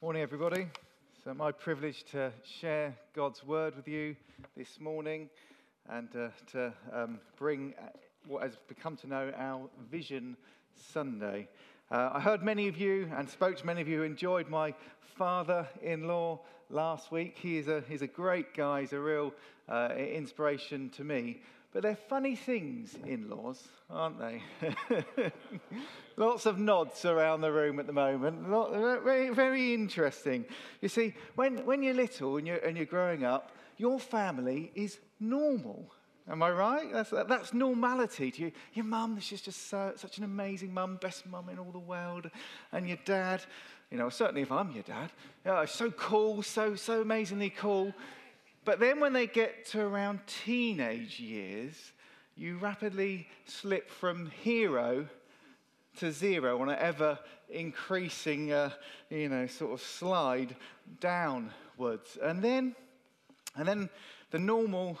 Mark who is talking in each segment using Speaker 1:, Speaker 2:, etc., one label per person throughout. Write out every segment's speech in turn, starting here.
Speaker 1: Morning, everybody. So, my privilege to share God's word with you this morning and uh, to um, bring uh, what has become to know our Vision Sunday. Uh, I heard many of you and spoke to many of you who enjoyed my father in law last week. He is a, he's a great guy, he's a real uh, inspiration to me. But they're funny things, in laws, aren't they? Lots of nods around the room at the moment. Very, very interesting. You see, when, when you're little and you're, and you're growing up, your family is normal. Am I right? That's, that's normality to you. Your mum, she's just so, such an amazing mum, best mum in all the world. And your dad, you know, certainly if I'm your dad, yeah, so cool, so, so amazingly cool. But then when they get to around teenage years, you rapidly slip from hero to zero on an ever increasing, uh, you know, sort of slide downwards. And then, and then the normal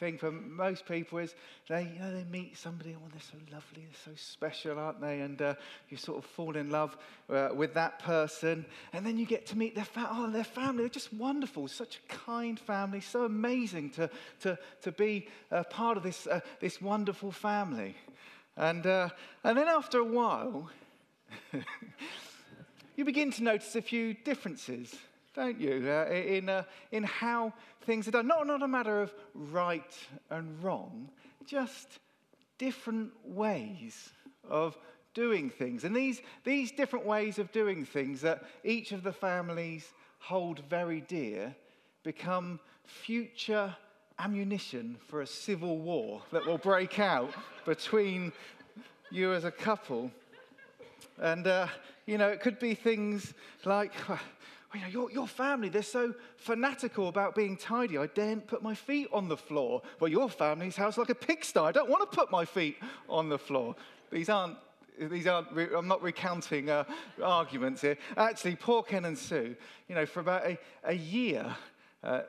Speaker 1: thing for most people is they, you know, they meet somebody, oh, they're so lovely, they're so special, aren't they? And uh, you sort of fall in love uh, with that person. And then you get to meet their, fa- oh, their family. They're just wonderful, such a kind family, so amazing to, to, to be a part of this, uh, this wonderful family. And, uh, and then after a while, you begin to notice a few differences don't you, uh, in, uh, in how things are done. Not, not a matter of right and wrong, just different ways of doing things. And these, these different ways of doing things that each of the families hold very dear become future ammunition for a civil war that will break out between you as a couple. And, uh, you know, it could be things like, you know, your, your family, they're so fanatical about being tidy. I daren't put my feet on the floor. Well, your family's house like a pigsty. I don't want to put my feet on the floor. These aren't, these aren't I'm not recounting uh, arguments here. Actually, poor Ken and Sue, you know, for about a, a year, uh,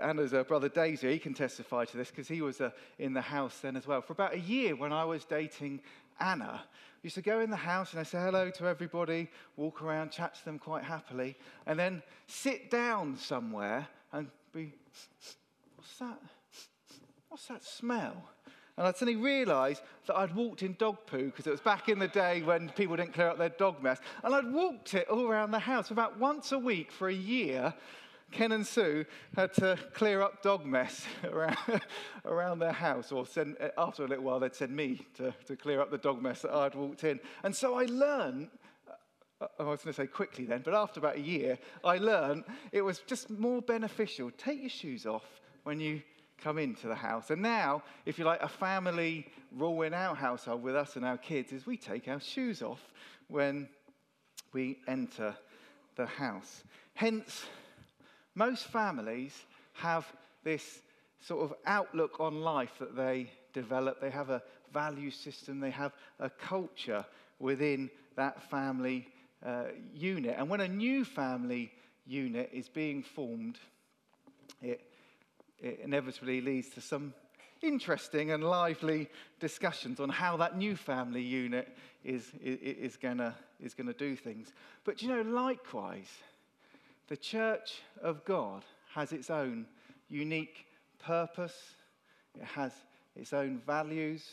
Speaker 1: Anna's uh, brother Daisy, he can testify to this because he was uh, in the house then as well. For about a year when I was dating Anna, used to go in the house and I say hello to everybody, walk around, chat to them quite happily, and then sit down somewhere and be, what's that? What's that smell? And I'd suddenly realise that I'd walked in dog poo because it was back in the day when people didn't clear up their dog mess. And I'd walked it all around the house about once a week for a year Ken and Sue had to clear up dog mess around, around their house, or send, after a little while, they'd send me to, to clear up the dog mess that I'd walked in. And so I learned, uh, I was going to say quickly then, but after about a year, I learned it was just more beneficial. Take your shoes off when you come into the house. And now, if you like, a family rule in our household with us and our kids is we take our shoes off when we enter the house. Hence, most families have this sort of outlook on life that they develop. They have a value system, they have a culture within that family uh, unit. And when a new family unit is being formed, it, it inevitably leads to some interesting and lively discussions on how that new family unit is, is, is going to do things. But you know, likewise, the church of God has its own unique purpose, it has its own values,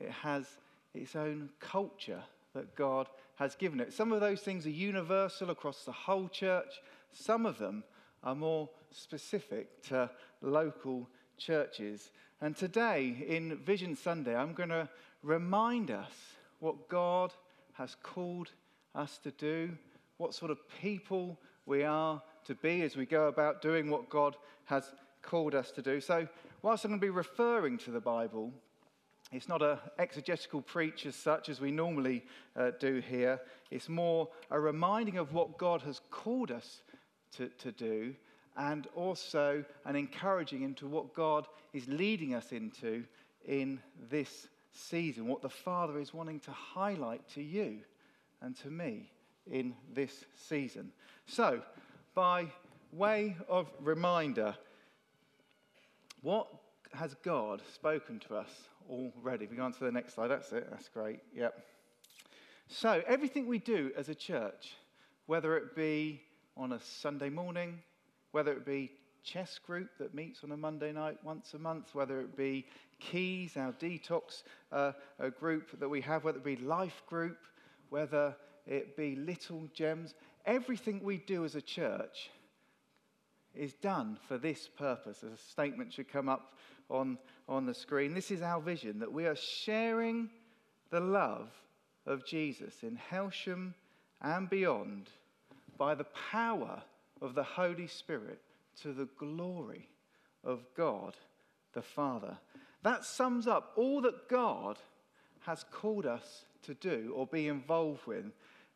Speaker 1: it has its own culture that God has given it. Some of those things are universal across the whole church, some of them are more specific to local churches. And today, in Vision Sunday, I'm going to remind us what God has called us to do, what sort of people we are to be as we go about doing what God has called us to do. So, whilst I'm going to be referring to the Bible, it's not an exegetical preach as such as we normally uh, do here. It's more a reminding of what God has called us to, to do and also an encouraging into what God is leading us into in this season, what the Father is wanting to highlight to you and to me in this season. So, by way of reminder, what has God spoken to us already? We go on to the next slide. That's it. That's great. Yep. So, everything we do as a church, whether it be on a Sunday morning, whether it be chess group that meets on a Monday night once a month, whether it be Keys, our detox uh, group that we have, whether it be Life Group, whether it be Little Gems, everything we do as a church is done for this purpose. As a statement should come up on, on the screen. This is our vision that we are sharing the love of Jesus in Hailsham and beyond by the power of the Holy Spirit to the glory of God the Father. That sums up all that God has called us to do or be involved with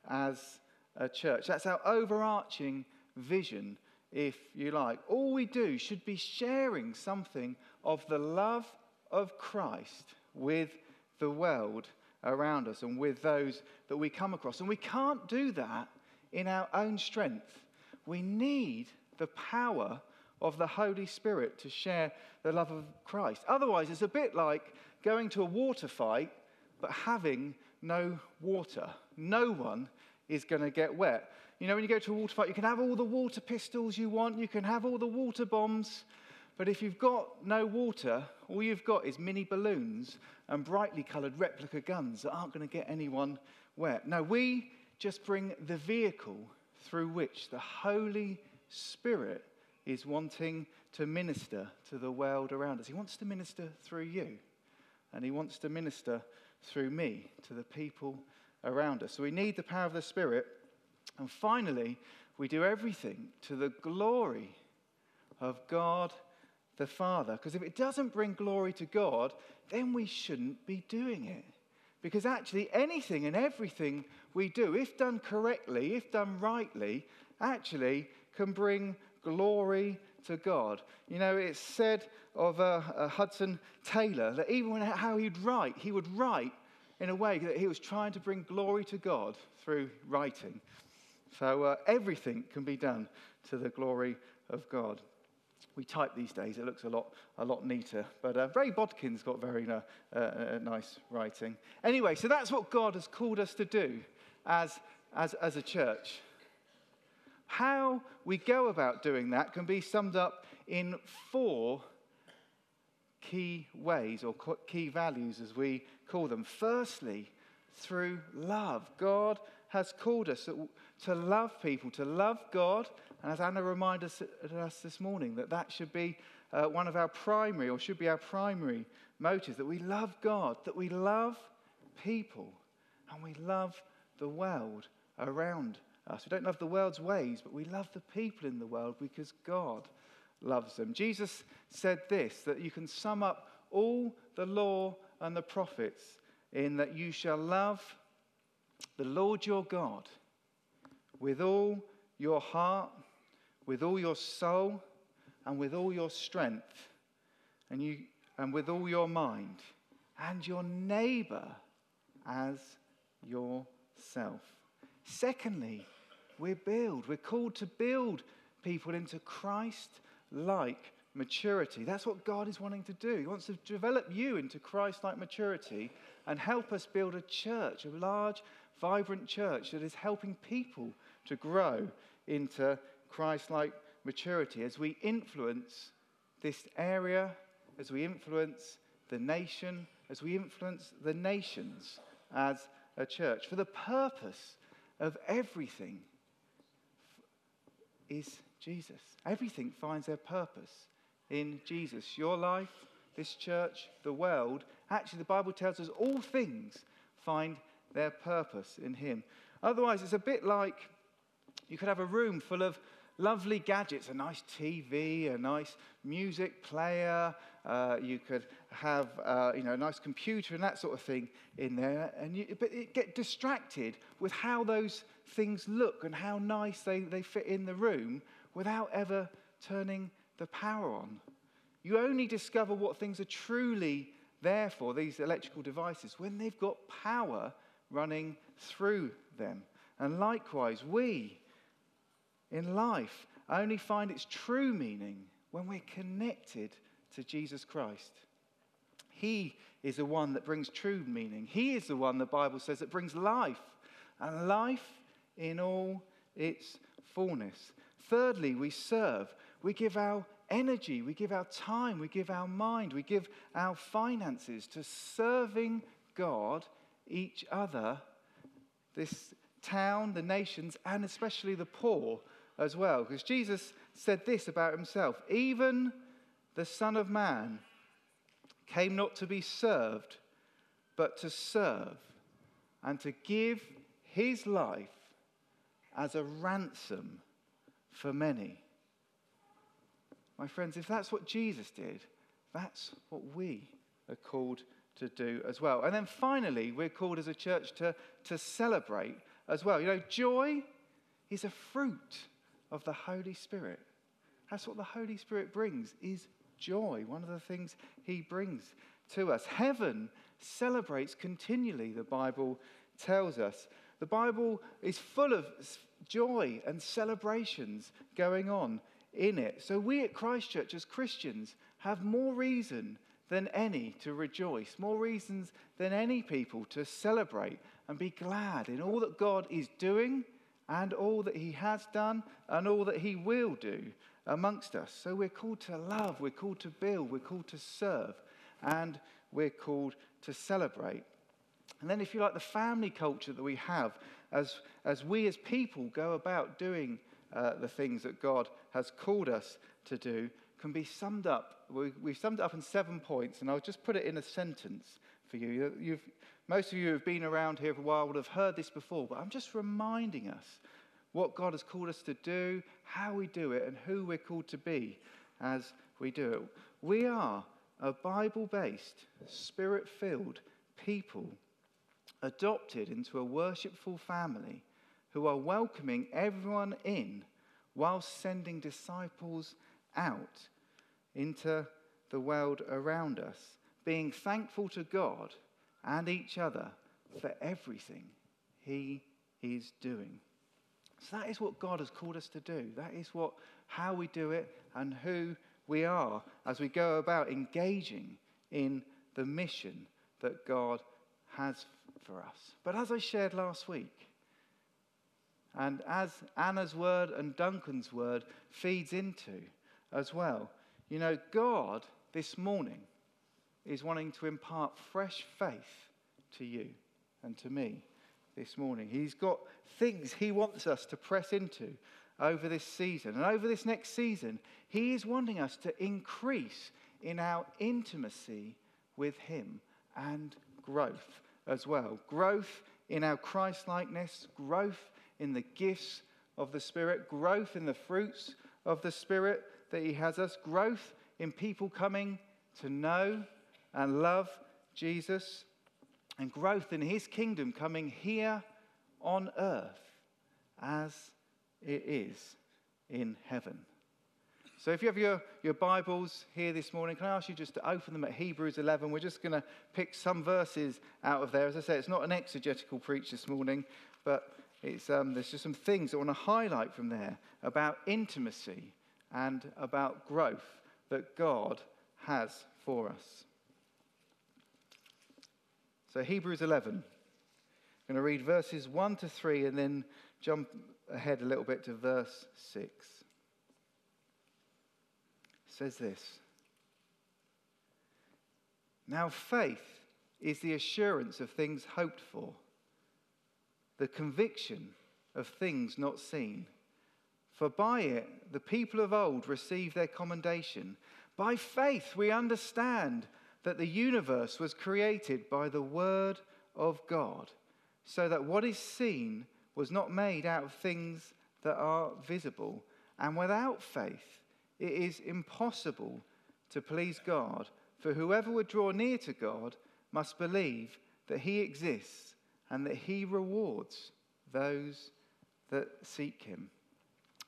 Speaker 1: as a church. That's our overarching vision, if you like. All we do should be sharing something of the love of Christ with the world around us and with those that we come across. And we can't do that in our own strength. We need the power of the Holy Spirit to share the love of Christ. Otherwise, it's a bit like going to a water fight but having no water. No one is going to get wet. You know, when you go to a water fight, you can have all the water pistols you want, you can have all the water bombs, but if you've got no water, all you've got is mini balloons and brightly coloured replica guns that aren't going to get anyone wet. No, we just bring the vehicle through which the Holy Spirit is wanting to minister to the world around us. He wants to minister through you, and He wants to minister through me to the people around us. So we need the power of the Spirit. And finally, we do everything to the glory of God the Father. Because if it doesn't bring glory to God, then we shouldn't be doing it. Because actually, anything and everything we do, if done correctly, if done rightly, actually can bring glory to God. You know, it's said of uh, uh, Hudson Taylor that even when, how he'd write, he would write in a way that he was trying to bring glory to God through writing. So uh, everything can be done to the glory of God. We type these days, it looks a lot, a lot neater. But uh, Ray Bodkin's got very uh, uh, nice writing. Anyway, so that's what God has called us to do as, as, as a church. How we go about doing that can be summed up in four key ways or key values, as we call them. Firstly, through love. God has called us to love people, to love God. And as Anna reminded us this morning, that that should be uh, one of our primary, or should be our primary motives, that we love God, that we love people, and we love the world around us. We don't love the world's ways, but we love the people in the world because God loves them. Jesus said this that you can sum up all the law and the prophets in that you shall love the Lord your God with all your heart, with all your soul, and with all your strength, and, you, and with all your mind, and your neighbor as yourself. Secondly, we build. We're called to build people into Christ like maturity. That's what God is wanting to do. He wants to develop you into Christ like maturity and help us build a church, a large, vibrant church that is helping people to grow into Christ like maturity as we influence this area, as we influence the nation, as we influence the nations as a church for the purpose of everything is Jesus. Everything finds their purpose in Jesus. Your life, this church, the world, actually, the Bible tells us all things find their purpose in Him. Otherwise, it's a bit like you could have a room full of lovely gadgets, a nice TV, a nice music player. Uh, you could have, uh, you know, a nice computer and that sort of thing in there. And you, but you get distracted with how those things look and how nice they, they fit in the room without ever turning the power on. You only discover what things are truly there for, these electrical devices, when they've got power running through them. And likewise, we in life only find its true meaning when we're connected to Jesus Christ. He is the one that brings true meaning. He is the one, the Bible says, that brings life, and life in all its fullness. Thirdly, we serve. We give our energy, we give our time, we give our mind, we give our finances to serving God, each other, this town, the nations, and especially the poor as well. Because Jesus said this about himself even the Son of Man came not to be served, but to serve and to give his life as a ransom for many. My friends, if that's what Jesus did, that's what we are called to do as well. And then finally, we're called as a church to, to celebrate as well. You know, joy is a fruit of the Holy Spirit. That's what the Holy Spirit brings, is joy. One of the things he brings to us. Heaven celebrates continually, the Bible tells us. The Bible is full of joy and celebrations going on in it. So we at Christchurch as Christians have more reason than any to rejoice, more reasons than any people to celebrate and be glad in all that God is doing and all that He has done and all that He will do amongst us. So we're called to love, we're called to build, we're called to serve, and we're called to celebrate. And then, if you like, the family culture that we have as, as we as people go about doing uh, the things that God has called us to do can be summed up. We, we've summed it up in seven points, and I'll just put it in a sentence for you. You've, most of you who have been around here for a while would have heard this before, but I'm just reminding us what God has called us to do, how we do it, and who we're called to be as we do it. We are a Bible based, spirit filled people adopted into a worshipful family who are welcoming everyone in whilst sending disciples out into the world around us, being thankful to God and each other for everything He is doing. So that is what God has called us to do. That is what how we do it and who we are as we go about engaging in the mission that God has for us. But as I shared last week, and as Anna's word and Duncan's word feeds into as well, you know, God this morning is wanting to impart fresh faith to you and to me this morning. He's got things he wants us to press into over this season. And over this next season, he is wanting us to increase in our intimacy with him and growth as well. Growth in our Christ likeness, growth in the gifts of the Spirit, growth in the fruits of the Spirit that He has us, growth in people coming to know and love Jesus, and growth in His kingdom coming here on earth as it is in heaven. So, if you have your, your Bibles here this morning, can I ask you just to open them at Hebrews 11? We're just going to pick some verses out of there. As I say, it's not an exegetical preach this morning, but it's, um, there's just some things I want to highlight from there about intimacy and about growth that God has for us. So, Hebrews 11. I'm going to read verses 1 to 3 and then jump ahead a little bit to verse 6 says this Now, faith is the assurance of things hoped for, the conviction of things not seen. For by it the people of old received their commendation. By faith we understand that the universe was created by the word of God, so that what is seen was not made out of things that are visible. And without faith, it is impossible to please God, for whoever would draw near to God must believe that he exists and that he rewards those that seek him.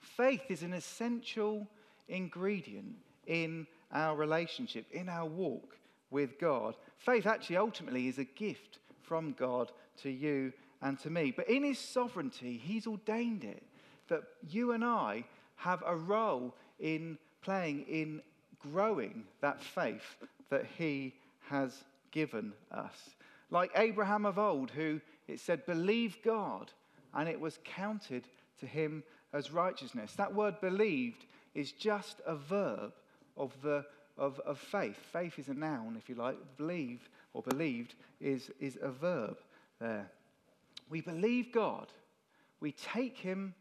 Speaker 1: Faith is an essential ingredient in our relationship, in our walk with God. Faith actually ultimately is a gift from God to you and to me. But in his sovereignty, he's ordained it that you and I have a role in playing in growing that faith that he has given us. Like Abraham of old, who it said, believed God, and it was counted to him as righteousness. That word believed is just a verb of, the, of, of faith. Faith is a noun, if you like. Believe or believed is, is a verb there. We believe God, we take Him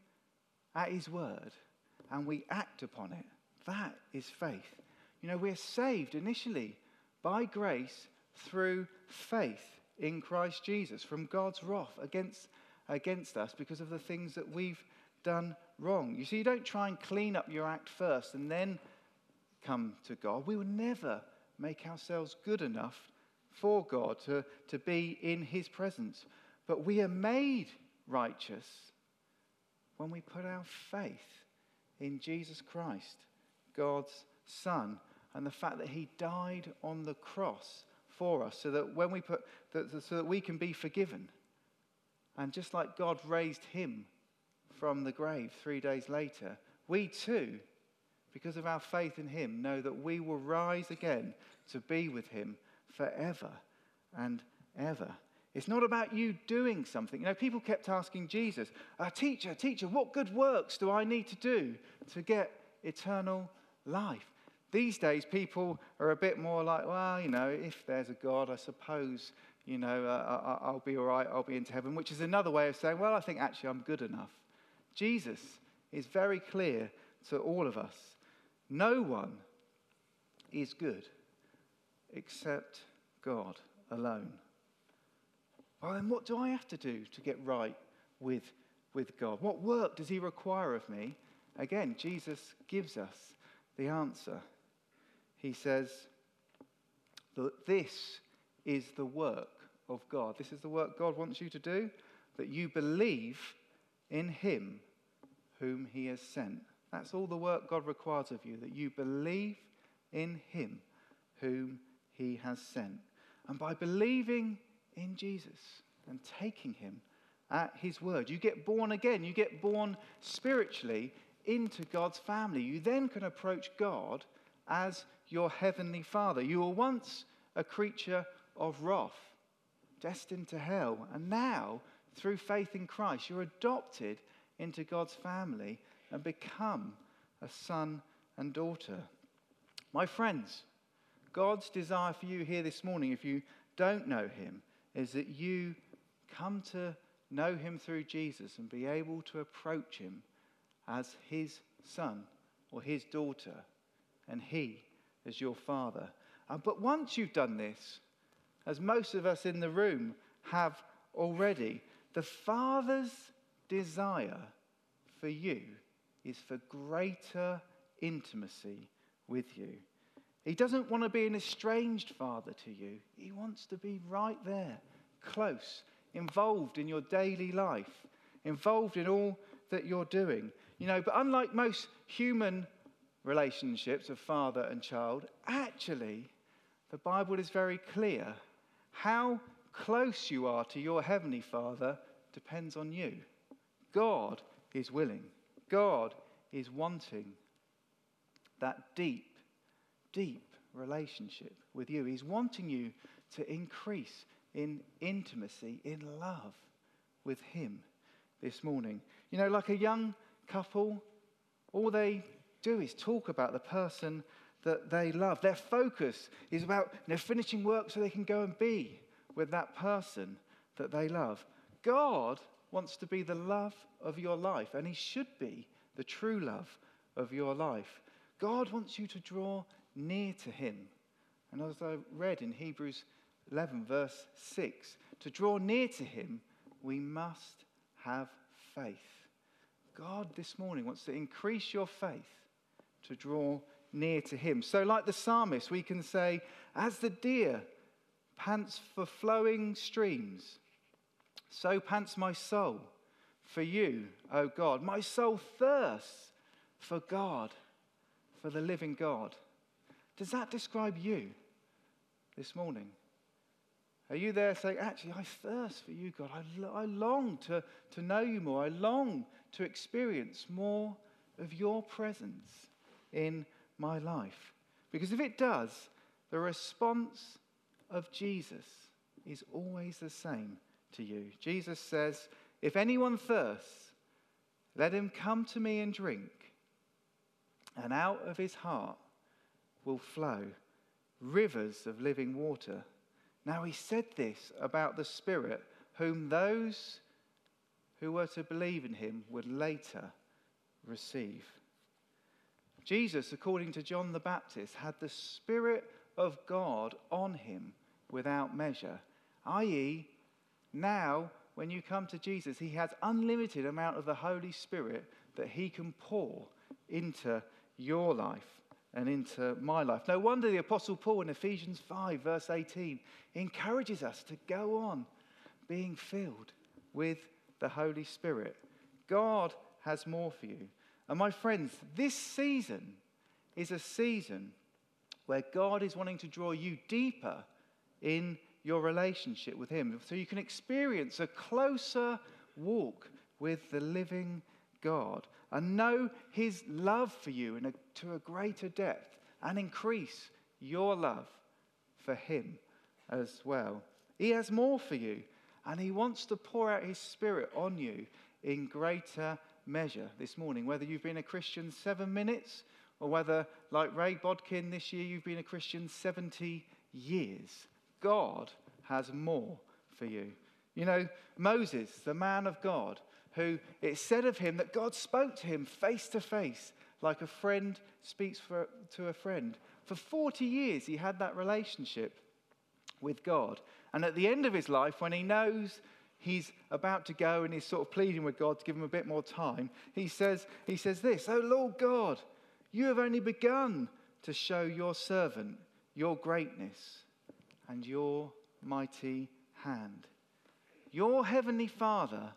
Speaker 1: at His word, and we act upon it. That is faith. You know, we're saved initially by grace through faith in Christ Jesus from God's wrath against, against us because of the things that we've done wrong. You see, you don't try and clean up your act first and then come to God. We will never make ourselves good enough for God to, to be in His presence. But we are made righteous when we put our faith in Jesus Christ, God's Son, and the fact that He died on the cross for us so that when we put that, so that we can be forgiven. And just like God raised him from the grave three days later, we too, because of our faith in him, know that we will rise again to be with him forever and ever. It's not about you doing something. You know, people kept asking Jesus, uh, Teacher, teacher, what good works do I need to do to get eternal life? These days, people are a bit more like, well, you know, if there's a God, I suppose, you know, uh, I'll be all right, I'll be into heaven, which is another way of saying, well, I think actually I'm good enough. Jesus is very clear to all of us no one is good except God alone. Well, then what do I have to do to get right with, with God? What work does He require of me? Again, Jesus gives us the answer he says that this is the work of God. This is the work God wants you to do, that you believe in him whom he has sent. That's all the work God requires of you, that you believe in him whom he has sent. And by believing in Jesus and taking him at his word, you get born again. You get born spiritually into God's family. You then can approach God as your heavenly Father. You were once a creature of wrath, destined to hell, and now, through faith in Christ, you're adopted into God's family and become a son and daughter. My friends, God's desire for you here this morning, if you don't know Him, is that you come to know Him through Jesus and be able to approach Him as His son or His daughter, and He as your Father. Uh, but once you've done this, as most of us in the room have already, the Father's desire for you is for greater intimacy with you. He doesn't want to be an estranged father to you. He wants to be right there, close, involved in your daily life, involved in all that you're doing. You know, but unlike most human relationships of father and child, actually, the Bible is very clear. How close you are to your heavenly Father depends on you. God is willing, God is wanting that deep, deep relationship with you. He's wanting you to increase in intimacy, in love with Him this morning. You know, like a young couple, all they do is talk about the person that they love. Their focus is about you know, finishing work so they can go and be with that person that they love. God wants to be the love of your life, and He should be the true love of your life. God wants you to draw near to Him. And as I read in Hebrews 11, verse 6, to draw near to Him, we must have faith. God this morning wants to increase your faith to draw near to him. So, like the psalmist, we can say, As the deer pants for flowing streams, so pants my soul for you, O God. My soul thirsts for God, for the living God. Does that describe you this morning? Are you there saying, Actually, I thirst for you, God? I, I long to, to know you more. I long to experience more of your presence in my life? Because if it does, the response of Jesus is always the same to you. Jesus says, If anyone thirsts, Let him come to me and drink, and out of his heart will flow rivers of living water. Now, he said this about the Spirit, whom those who were to believe in him would later receive. Jesus, according to John the Baptist, had the Spirit of God on him without measure, i.e., now when you come to Jesus, he has unlimited amount of the Holy Spirit that he can pour into your life and into my life. No wonder the Apostle Paul in Ephesians 5, verse 18, encourages us to go on being filled with the Holy Spirit. God has more for you. And my friends, this season is a season where God is wanting to draw you deeper in your relationship with Him so you can experience a closer walk with the living God and know His love for you a, to a greater depth and increase your love for Him as well. He has more for you and He wants to pour out His Spirit on you in greater measure this morning. Whether you've been a Christian seven minutes or whether, like Ray Bodkin this year, you've been a Christian 70 years, God has more for you. You know, Moses, the man of God, who it said of him that God spoke to him face to face like a friend speaks for, to a friend. For 40 years, he had that relationship with God. And at the end of his life, when he knows he's about to go and he's sort of pleading with God to give him a bit more time, he says, he says this Oh Lord God, you have only begun to show your servant your greatness and your mighty hand. Your heavenly Father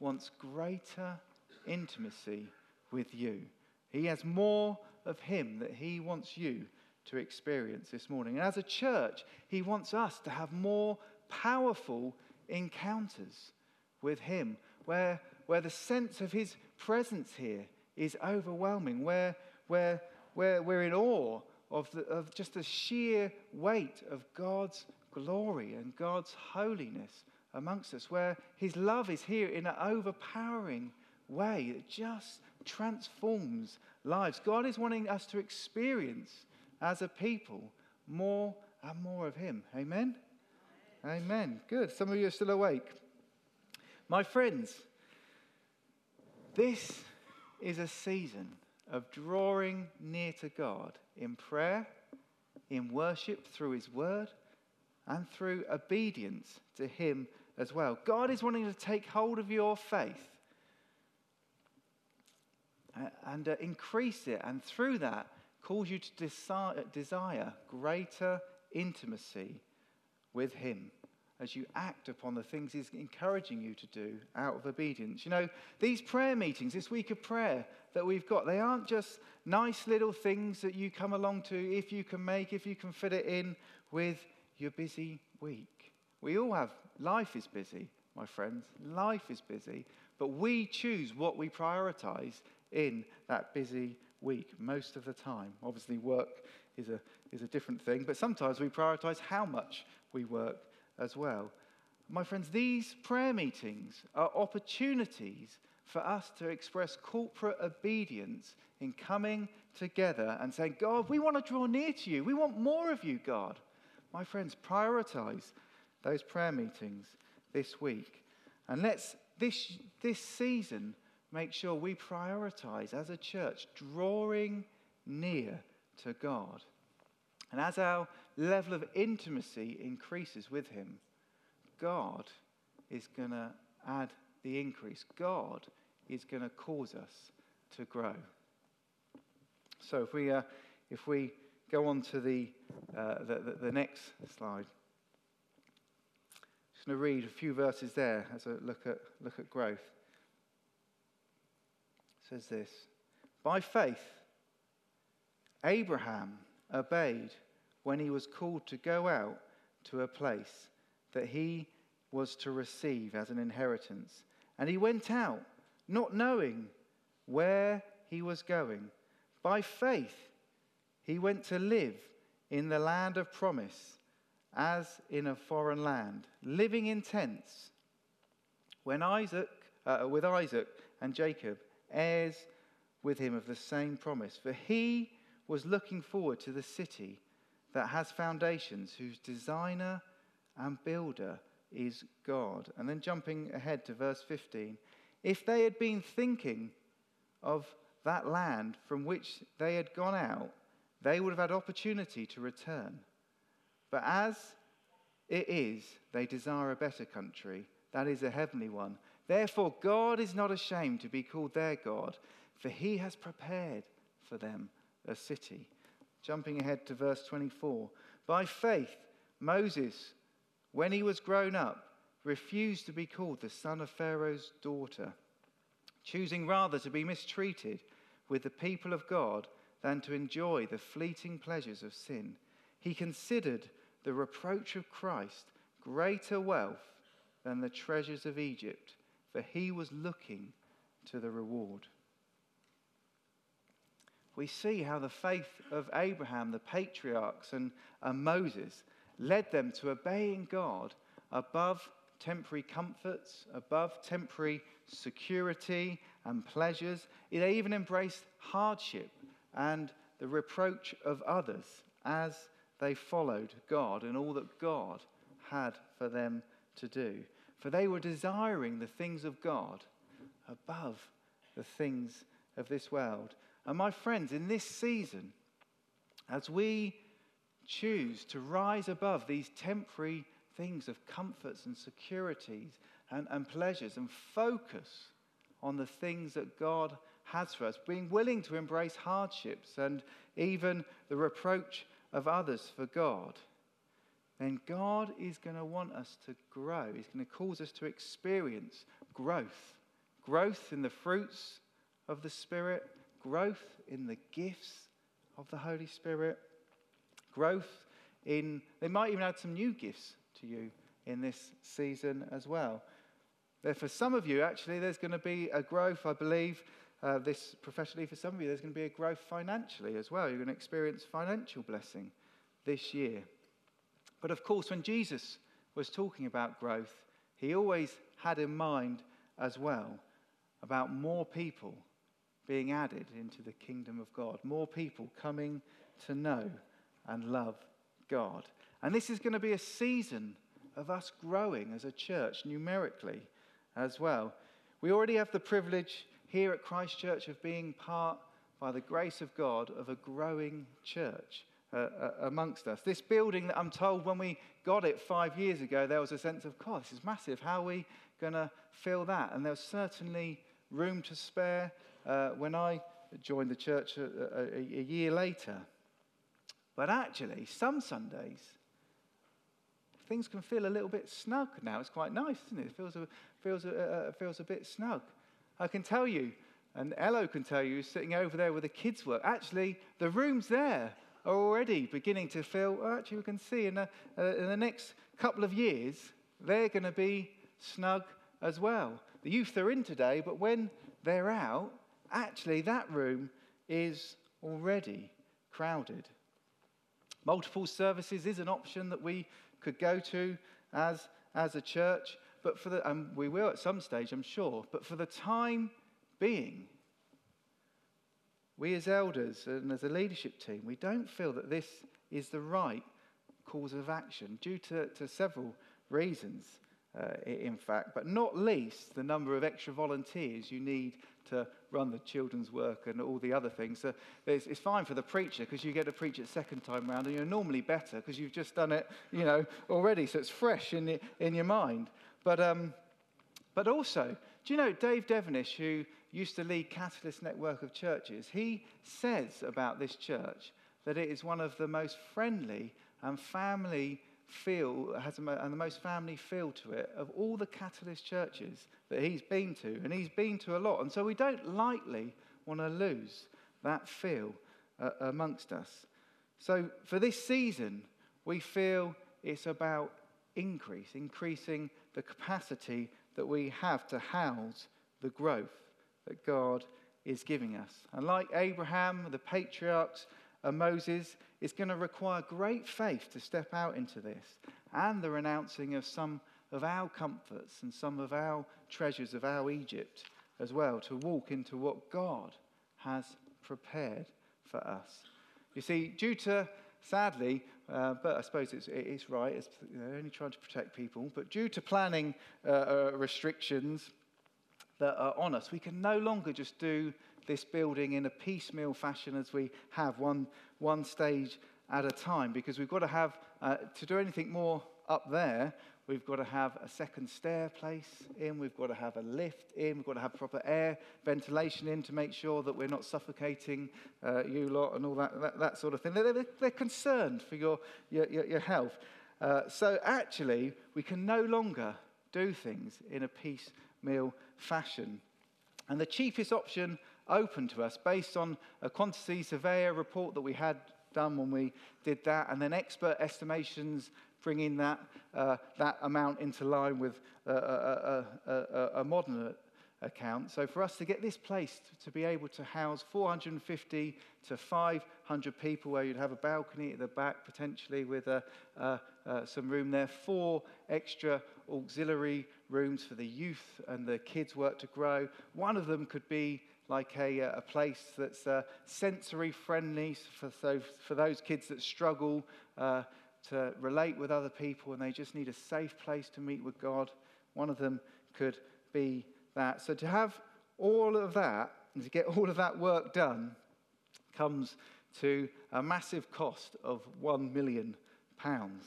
Speaker 1: wants greater intimacy with you. He has more of Him that He wants you to experience this morning. And as a church, He wants us to have more powerful encounters with Him, where, where the sense of His presence here is overwhelming, where, where, where we're in awe of, the, of just the sheer weight of God's glory and God's holiness amongst us, where His love is here in an overpowering way that just transforms lives. God is wanting us to experience as a people more and more of Him. Amen? Amen. Good. Some of you are still awake. My friends, this is a season of drawing near to God in prayer, in worship through His Word, and through obedience to Him as well. God is wanting to take hold of your faith and uh, increase it, and through that, cause you to desire greater intimacy with Him as you act upon the things He's encouraging you to do out of obedience. You know, these prayer meetings, this week of prayer that we've got, they aren't just nice little things that you come along to if you can make, if you can fit it in with your busy week. We all have, life is busy, my friends. Life is busy, but we choose what we prioritize in that busy week most of the time. Obviously, work is a, is a different thing, but sometimes we prioritize how much we work as well. My friends, these prayer meetings are opportunities for us to express corporate obedience in coming together and saying, God, we want to draw near to you. We want more of you, God. My friends, prioritize those prayer meetings this week. And let's, this, this season, make sure we prioritize as a church drawing near to God. And as our level of intimacy increases with Him, God is going to add the increase. God is going to cause us to grow. So if we, uh, if we go on to the, uh, the, the, the, next slide. Just going to read a few verses there as a look at, look at growth. It says this By faith, Abraham obeyed when he was called to go out to a place that he was to receive as an inheritance. And he went out, not knowing where he was going. By faith, he went to live in the land of promise as in a foreign land, living in tents. When Isaac, uh, with Isaac and Jacob heirs with him of the same promise. For he was looking forward to the city that has foundations, whose designer and builder is God. And then jumping ahead to verse 15, if they had been thinking of that land from which they had gone out, they would have had opportunity to return. But as it is, they desire a better country, that is a heavenly one. Therefore, God is not ashamed to be called their God, for he has prepared for them a city. Jumping ahead to verse 24. By faith, Moses, when he was grown up, refused to be called the son of Pharaoh's daughter, choosing rather to be mistreated with the people of God than to enjoy the fleeting pleasures of sin. He considered the reproach of Christ greater wealth than the treasures of Egypt, for he was looking to the reward we see how the faith of Abraham, the patriarchs, and, and Moses led them to obeying God above temporary comforts, above temporary security and pleasures. They even embraced hardship and the reproach of others as they followed God and all that God had for them to do. For they were desiring the things of God above the things of this world. And my friends, in this season, as we choose to rise above these temporary things of comforts and securities and, and pleasures and focus on the things that God has for us, being willing to embrace hardships and even the reproach of others for God, then God is going to want us to grow. He's going to cause us to experience growth growth in the fruits of the Spirit growth in the gifts of the Holy Spirit, growth in, they might even add some new gifts to you in this season as well. There, for some of you, actually, there's going to be a growth, I believe, uh, this professionally, for some of you, there's going to be a growth financially as well. You're going to experience financial blessing this year. But of course, when Jesus was talking about growth, he always had in mind as well about more people being added into the kingdom of God. More people coming to know and love God. And this is going to be a season of us growing as a church numerically as well. We already have the privilege here at Christ Church of being part, by the grace of God, of a growing church. Uh, uh, amongst us. This building that I'm told when we got it five years ago, there was a sense of, God, this is massive. How are we going to fill that? And there's certainly room to spare uh, when I joined the church a, a, a, year later. But actually, some Sundays, things can feel a little bit snug now. It's quite nice, isn't it? It feels a, feels a, feels a bit snug. I can tell you, and Ello can tell you, sitting over there with the kids' work, actually, the rooms there are already beginning to feel, oh, actually, we can see in the, uh, in the next couple of years, they're going to be snug as well. The youth are in today, but when they're out, actually, that room is already crowded. Multiple services is an option that we could go to as, as a church, but for the, and we will at some stage, I'm sure, but for the time being, we as elders and as a leadership team, we don't feel that this is the right course of action due to, to several reasons, uh, in fact, but not least the number of extra volunteers you need to run the children's work and all the other things. So it's, it's fine for the preacher because you get to preach it second time round, and you're normally better because you've just done it, you know, already. So it's fresh in, the, in your mind. But, um, but also, do you know Dave Devenish, who used to lead Catalyst Network of Churches, he says about this church that it is one of the most friendly and family feel, has and the most family feel to it of all the Catalyst churches that he's been to. And he's been to a lot. And so we don't lightly want to lose that feel uh, amongst us. So for this season, we feel it's about increase, increasing the capacity that we have to house the growth that God is giving us. And like Abraham, the patriarchs, Moses, it's going to require great faith to step out into this and the renouncing of some of our comforts and some of our treasures of our Egypt as well, to walk into what God has prepared for us. You see, due to, sadly, uh, but I suppose it's, it's right, it's, they're only trying to protect people, but due to planning uh, uh, restrictions that are on us, we can no longer just do this building in a piecemeal fashion as we have, one, one stage at a time, because we've got to have, uh, to do anything more up there, We've got to have a second stair place in. We've got to have a lift in. We've got to have proper air ventilation in to make sure that we're not suffocating uh, you lot and all that, that, that sort of thing. They're, they're, they're concerned for your, your, your health. Uh, so actually, we can no longer do things in a piecemeal fashion. And the cheapest option open to us, based on a quantity surveyor report that we had done when we did that, and then expert estimations bringing that, uh, that amount into line with a, a, a, a, modern account. So for us to get this place to be able to house 450 to 500 people, where you'd have a balcony at the back potentially with a, uh, uh, some room there, four extra auxiliary rooms for the youth and the kids' work to grow. One of them could be like a, a place that's uh, sensory friendly for, so, for those kids that struggle uh, to relate with other people and they just need a safe place to meet with God. One of them could be that. So to have all of that and to get all of that work done comes to a massive cost of one million pounds.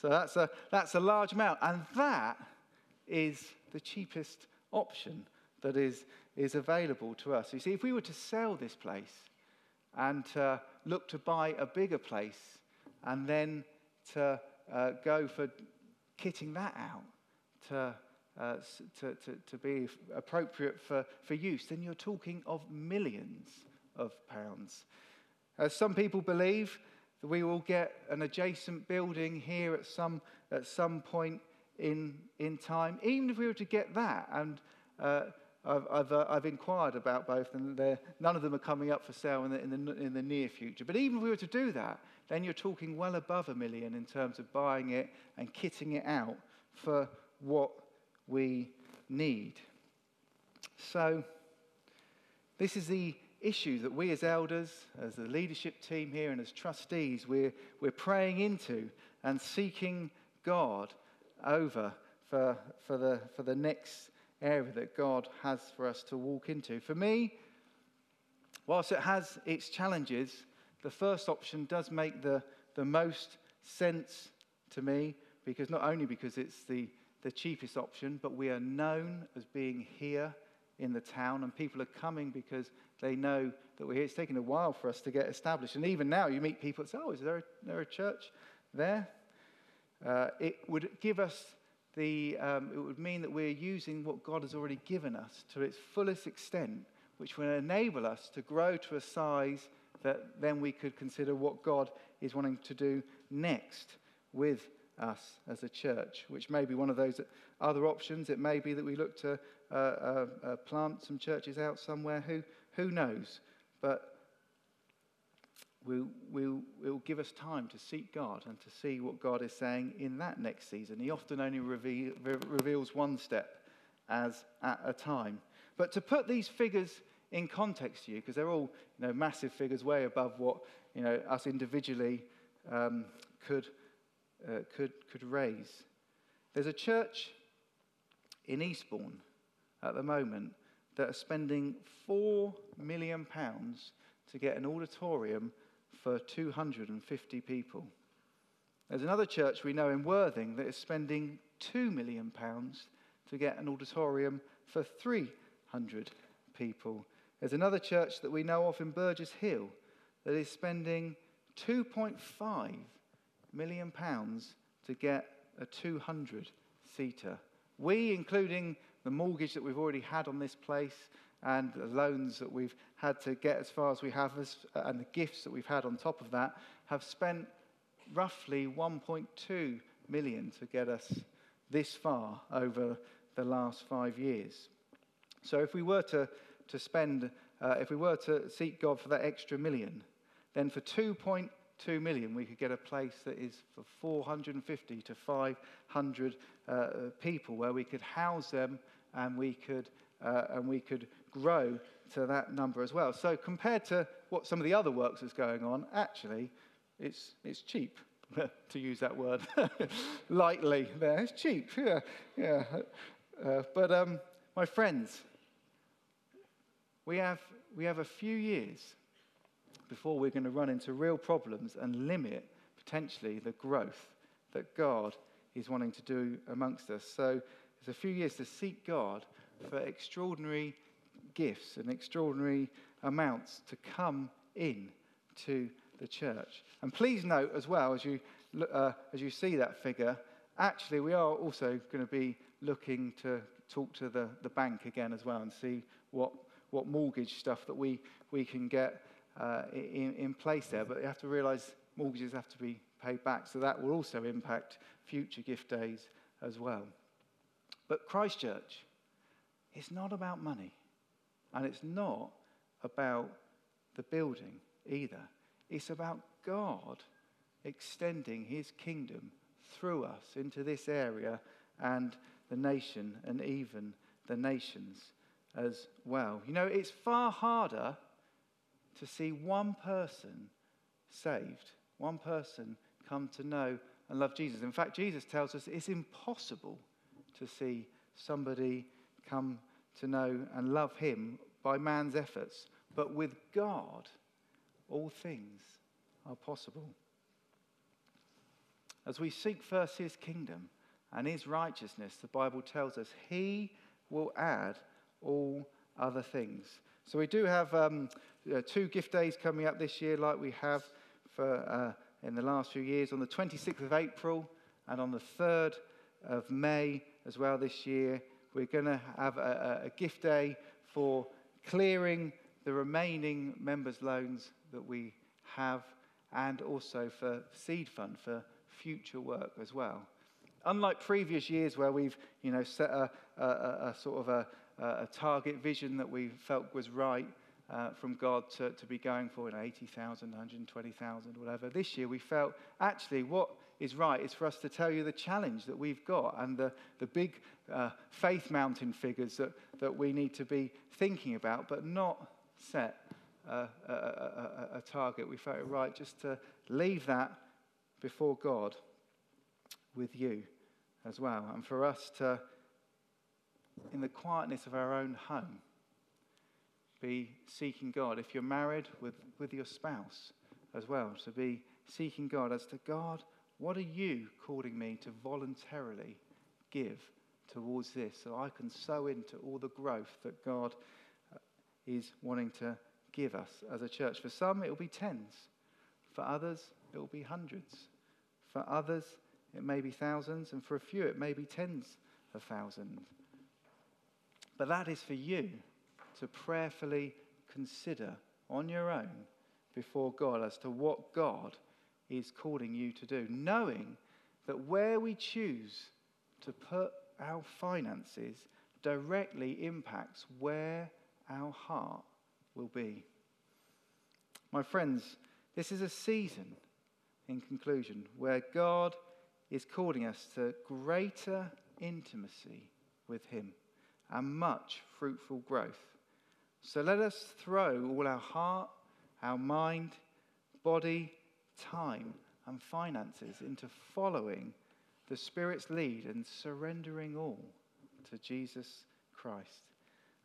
Speaker 1: So that's a, that's a large amount. And that is the cheapest option that is, is available to us. You see, if we were to sell this place and uh, look to buy a bigger place, and then to uh, go for kitting that out to, uh, to, to, to be appropriate for, for use, then you're talking of millions of pounds. As some people believe that we will get an adjacent building here at some, at some point in, in time, even if we were to get that, and uh, I've, I've, uh, I've, inquired about both, and none of them are coming up for sale in the, in, the, in the near future. But even if we were to do that, then you're talking well above a million in terms of buying it and kitting it out for what we need. So, this is the issue that we as elders, as the leadership team here, and as trustees, we're, we're praying into and seeking God over for, for, the, for the next area that God has for us to walk into. For me, whilst it has its challenges, the first option does make the, the most sense to me because not only because it's the, the cheapest option, but we are known as being here in the town, and people are coming because they know that we're here. It's taken a while for us to get established. And even now, you meet people and say, Oh, is there a, there a church there? Uh, it would give us the, um, it would mean that we're using what God has already given us to its fullest extent, which will enable us to grow to a size that then we could consider what God is wanting to do next with us as a church, which may be one of those other options. It may be that we look to uh, uh, uh, plant some churches out somewhere. Who, who knows? But we'll, it will give us time to seek God and to see what God is saying in that next season. He often only reveal, reveals one step as at a time. But to put these figures in context to you because they're all you know, massive figures way above what you know, us individually um, could, uh, could, could raise. There's a church in Eastbourne at the moment that are spending £4 million to get an auditorium for 250 people. There's another church we know in Worthing that is spending £2 million to get an auditorium for 300 people. There's another church that we know of in Burgess Hill that is spending 2.5 million pounds to get a 200 seater. We, including the mortgage that we've already had on this place and the loans that we've had to get as far as we have, as, and the gifts that we've had on top of that, have spent roughly 1.2 million to get us this far over the last five years. So if we were to to spend, uh, if we were to seek God for that extra million, then for 2.2 million, we could get a place that is for 450 to 500 uh, people where we could house them and we could uh, and we could grow to that number as well. So, compared to what some of the other works is going on, actually, it's, it's cheap. to use that word lightly there. It's cheap, yeah. yeah. Uh, but um, my friends, we have, we have a few years before we're going to run into real problems and limit potentially the growth that God is wanting to do amongst us. So there's a few years to seek God for extraordinary gifts and extraordinary amounts to come in to the church. And please note as well, as you, uh, as you see that figure, actually, we are also going to be looking to talk to the, the bank again as well and see what, what mortgage stuff that we, we can get uh, in, in place there. But you have to realize mortgages have to be paid back, so that will also impact future gift days as well. But Christchurch, it's not about money, and it's not about the building either. It's about God extending his kingdom through us into this area and the nation and even the nations as well. You know, it's far harder to see one person saved, one person come to know and love Jesus. In fact, Jesus tells us it's impossible to see somebody come to know and love him by man's efforts. But with God, all things are possible. As we seek first his kingdom and his righteousness, the Bible tells us he will add all other things. So we do have um, uh, two gift days coming up this year, like we have for uh, in the last few years, on the 26th of April and on the 3rd of May as well this year. We're going to have a, a gift day for clearing the remaining members' loans that we have and also for seed fund for future work as well. Unlike previous years where we've you know, set a, a, a sort of a, a, target vision that we felt was right uh, from God to, to be going for you know, 80,000, 120,000, whatever. This year we felt actually what is right is for us to tell you the challenge that we've got and the, the big uh, faith mountain figures that, that we need to be thinking about, but not set a, a, a, a target. We felt it right just to leave that before God with you as well. And for us to, in the quietness of our own home, be seeking God. If you're married, with, with your spouse as well, to be seeking God as to God, what are you calling me to voluntarily give towards this so I can sow into all the growth that God uh, is wanting to give us as a church? For some, it will be tens. For others, it will be hundreds. For others, it may be thousands. And for a few, it may be tens of thousands. But that is for you to prayerfully consider on your own before God as to what God is calling you to do, knowing that where we choose to put our finances directly impacts where our heart will be. My friends, this is a season, in conclusion, where God is calling us to greater intimacy with Him and much fruitful growth. So let us throw all our heart, our mind, body, time, and finances into following the Spirit's lead and surrendering all to Jesus Christ.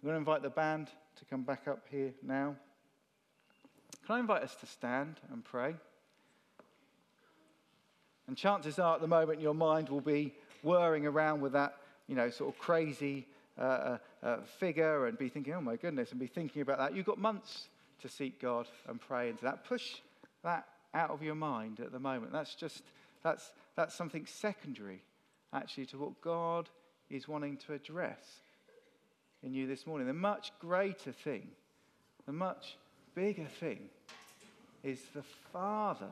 Speaker 1: I'm going to invite the band to come back up here now. Can I invite us to stand and pray? And chances are at the moment your mind will be whirring around with that, you know, sort of crazy uh, uh, uh, figure and be thinking, oh my goodness, and be thinking about that. You've got months to seek God and pray into that. Push that out of your mind at the moment. That's just, that's, that's something secondary, actually, to what God is wanting to address in you this morning. The much greater thing, the much bigger thing, is the Father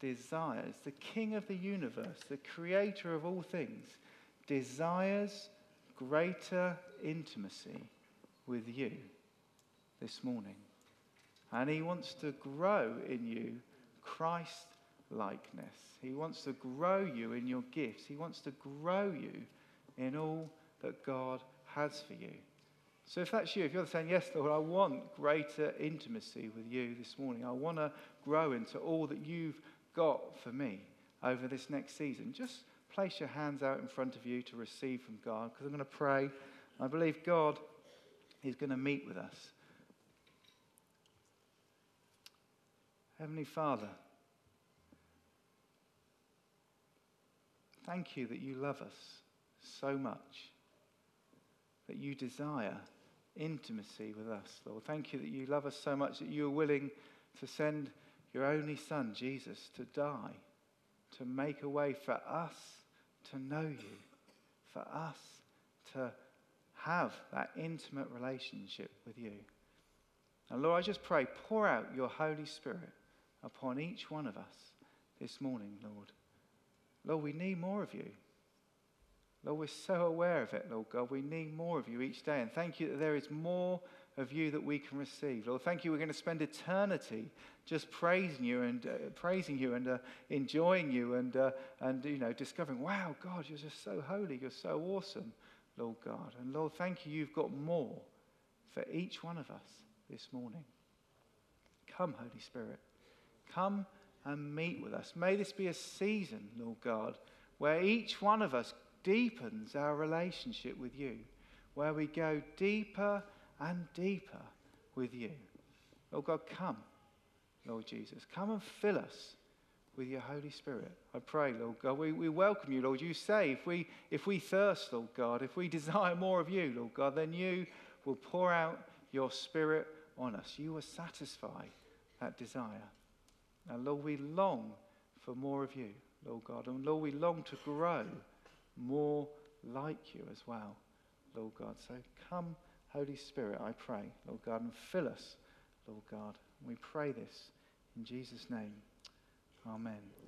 Speaker 1: desires, the King of the universe, the creator of all things, desires greater intimacy with you this morning. And he wants to grow in you Christ likeness. He wants to grow you in your gifts. He wants to grow you in all that God has for you. So if that's you, if you're saying, Yes, Lord, I want greater intimacy with you this morning, I want to grow into all that you've got for me over this next season, just place your hands out in front of you to receive from God because I'm going to pray. I believe God is going to meet with us. Heavenly Father, thank you that you love us so much, that you desire intimacy with us, Lord. Thank you that you love us so much that you are willing to send your only Son, Jesus, to die, to make a way for us to know you, for us to have that intimate relationship with you. And Lord, I just pray, pour out your Holy Spirit upon each one of us this morning, Lord. Lord, we need more of you. Lord, we're so aware of it, Lord God. We need more of you each day. And thank you that there is more of you that we can receive. Lord, thank you. We're going to spend eternity just praising you and uh, praising you and uh, enjoying you and, uh, and, you know, discovering, wow, God, you're just so holy. You're so awesome, Lord God. And Lord, thank you. You've got more for each one of us this morning. Come, Holy Spirit. Come and meet with us. May this be a season, Lord God, where each one of us deepens our relationship with you, where we go deeper and deeper with you. Lord God, come, Lord Jesus. Come and fill us with your Holy Spirit. I pray, Lord God, we, we welcome you, Lord. You say if we, if we thirst, Lord God, if we desire more of you, Lord God, then you will pour out your Spirit on us. You will satisfy that desire. And Lord, we long for more of you, Lord God. And Lord, we long to grow more like you as well, Lord God. So come, Holy Spirit, I pray, Lord God, and fill us, Lord God. And we pray this in Jesus' name. Amen.